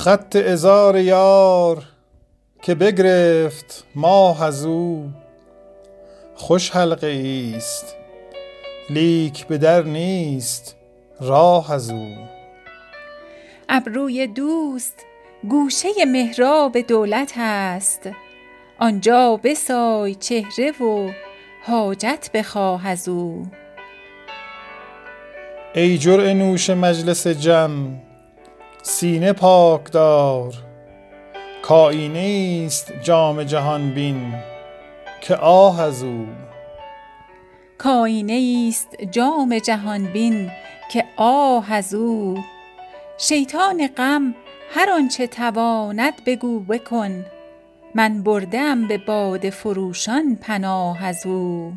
خط عذار یار که بگرفت ماه از او. خوش حلقه ایست لیک به در نیست راه از او. ابروی دوست گوشه محراب دولت است. آنجا بسای چهره و حاجت بخواه از او. ای جرعه نوش مجلس جم سینه پاک دار کآیینه است جام جهان بین که آه از او. کآیینه است جام جهان بین که آه از او. شیطان غم هر آنچه تواند بگو بکن من برده ام به باده فروشان پناه از او.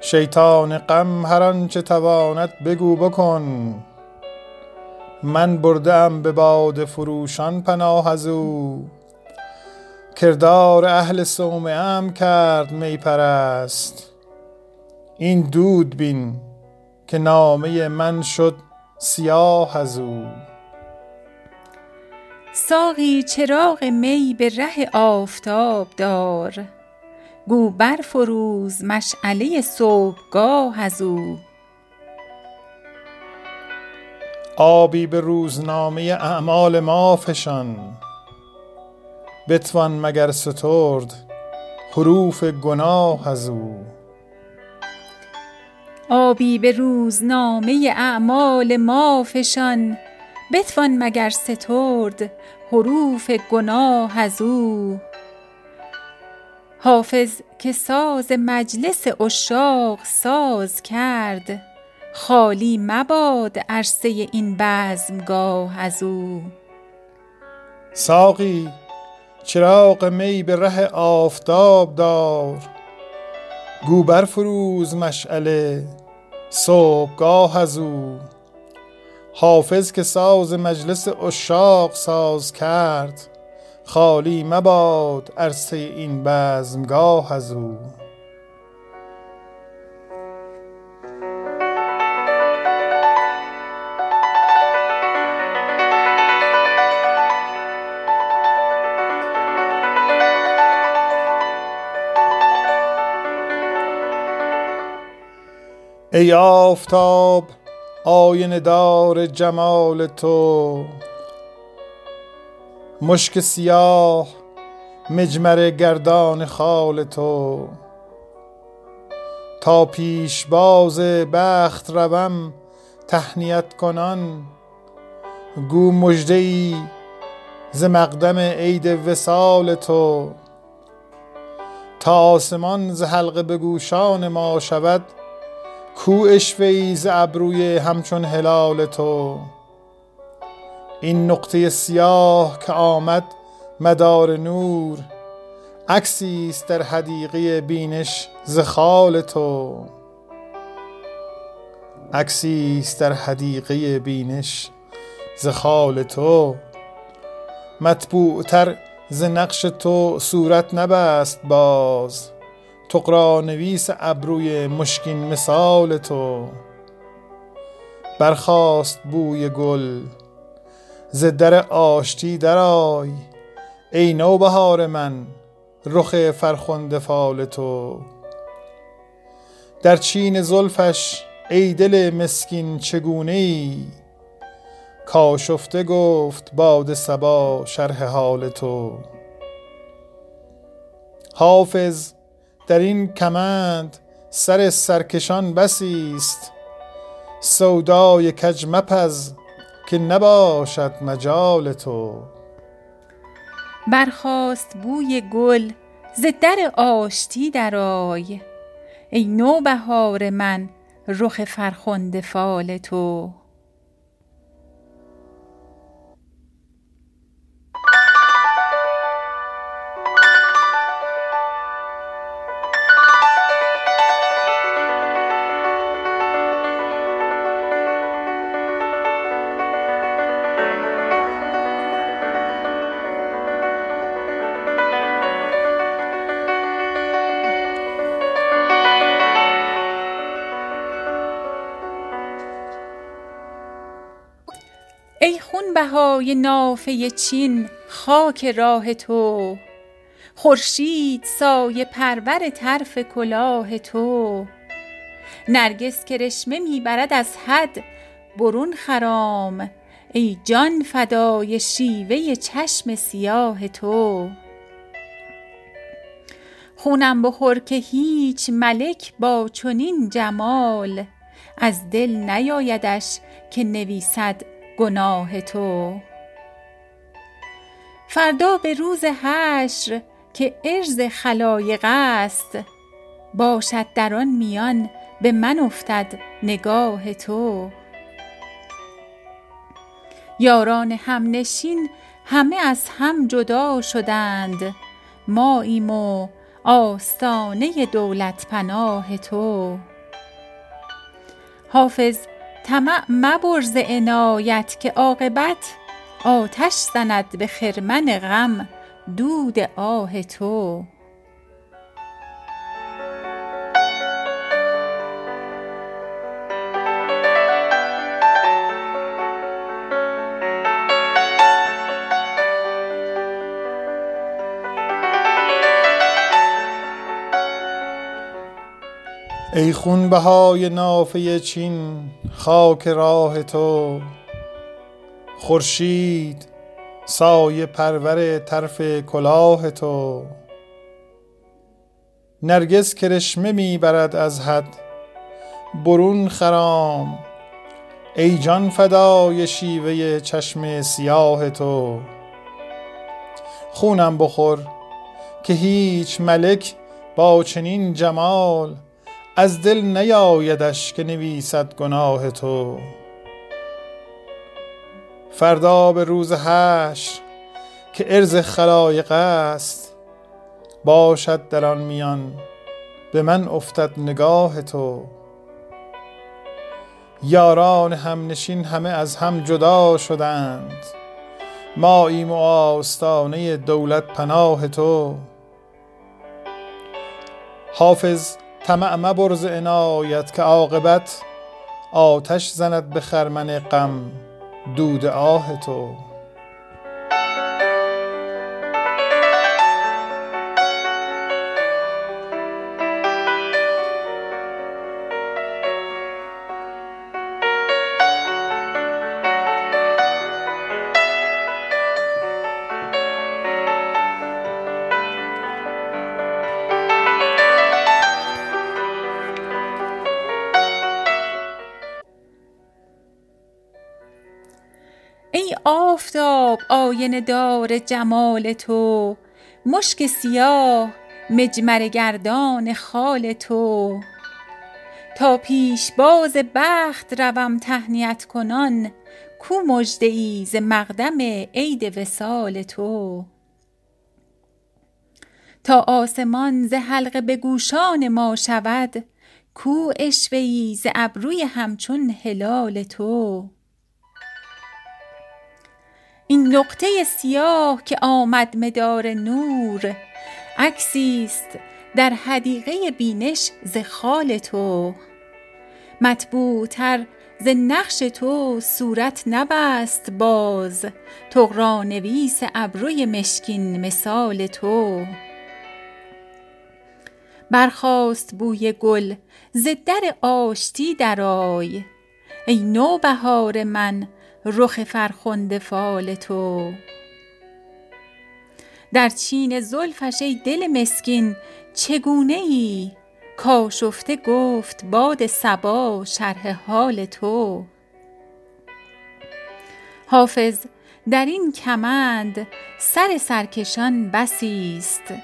شیطان غم هر آنچه تواند بگو بکن من برده ام به باده فروشان پناه از او. کردار اهل صومعه ام کرد می پرست. این دود بین که نامه من شد سیاه از او. ساقی چراغ می به ره آفتاب دار. گو برفروز مشعله صبحگاه از او. آبی به روزنامه اعمال ما فشان. بتوان مگر سترد حروف گناه از او. آبی به روزنامه اعمال ما فشان. بتوان مگر سترد حروف گناه از او. حافظ که ساز مجلس عشاق ساز کرد خالی مباد عرصه این بزمگاه از او. ساقی چراغ می به ره آفتاب دار. گو برفروز مشعله صبحگاه از او. حافظ که ساز مجلس عشاق ساز کرد خالی مباد عرصه این بزمگاه از او. ای آفتاب آینه دار جمال تو. مشک سیاه مجمره گردان خال تو. تا پیشباز بخت روم تهنیت کنان. گو مژده ای ز مقدم عید وصال تو. تا آسمان ز حلقه به گوشان ما شود کو عشوه ای ز ابروی همچون هلال تو. این نقطه سیاه که آمد مدار نور عکسی است در حدیقه بینش ز خال تو. عکسی است در حدیقه بینش ز خال تو. مطبوع تر ز نقش تو صورت نبست باز. طغرانویس ابروی مشکین مثال تو. برخاست بوی گل ز در آشتی درآی. ای نوبهار من رخ فرخنده فال تو. در چین زلفش ای دل مسکین چگونه ای؟ کآشفته گفت باد صبا شرح حال تو. حافظ در این کمند سر سرکشان بسی است. سودای کج مپز که نباشد مجال تو. برخاست بوی گل ز در آشتی درآی. ای نوبهار من رخ فرخنده فال تو. بهای نافه چین خاک راه تو. خورشید سایه پرور طرف کلاه تو. نرگس کرشمه می‌برد از حد برون خرام. ای جان فدای شیوه چشم سیاه تو. خونم بخور که هیچ ملک با چنین جمال. از دل نیایدش که نویسد گناه تو. فردا به روز حشر که عرض خلایق است باشد در آن میان به من افتد نگاه تو. یاران همنشین همه از هم جدا شدند ماییم و آستانه دولت پناه تو. حافظ طمع مبر عنایت که عاقبت آتش زند به خرمن غم دود آه تو. ای خونبهای نافه چین خاک راه تو. خورشید سایه پرور طرف کلاه تو. نرگس کرشمه می برد از حد. برون خرام. ای جان فدای شیوه چشم سیاه تو. خونم بخور که هیچ ملک با چنین جمال از دل نیایدش که نویسد گناه تو. فردا به روز حشر که عرض خلایق است باشد در آن میان به من افتد نگاه تو. یاران همنشین همه از هم جدا شدند ماییم و آستانه دولت پناه تو. حافظ طمع مبر ز عنایت که عاقبت آتش زند به خرمن غم دود آه تو. آفتاب آینه دار جمال تو مشک سیاه مجمره گردان خال تو. تا پیشباز بخت روم تهنیت کنان کو مژده ای ز مقدم عید وصال تو. تا آسمان ز حلقه به گوشان ما شود کو عشوه ای ز ابروی همچون هلال تو. نقطه سیاه که آمد مدار نور عکسی است در حدیقه بینش ز خال تو. مطبوع تر ز نقش تو صورت نبست باز طغرانویس ابروی مشکین مثال تو. برخاست بوی گل ز در آشتی درآی ای نوبهار من رخ فرخنده فال تو. در چین زلفش ای دل مسکین چگونه ای؟ کآشفته گفت باد صبا شرح حال تو. حافظ در این کمند سر سرکشان بسی است.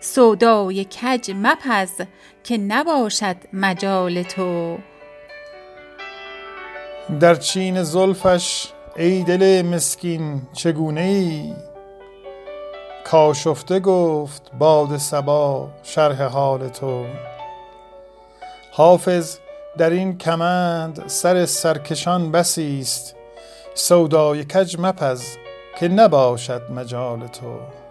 سودای کج مپز که نباشد مجال تو. در چین زلفش ای دل مسکین چگونه ای؟ کآشفته گفت باد صبا شرح حال تو. حافظ در این کمند سر سرکشان بسی است سودای کج مپز که نباشد مجال تو.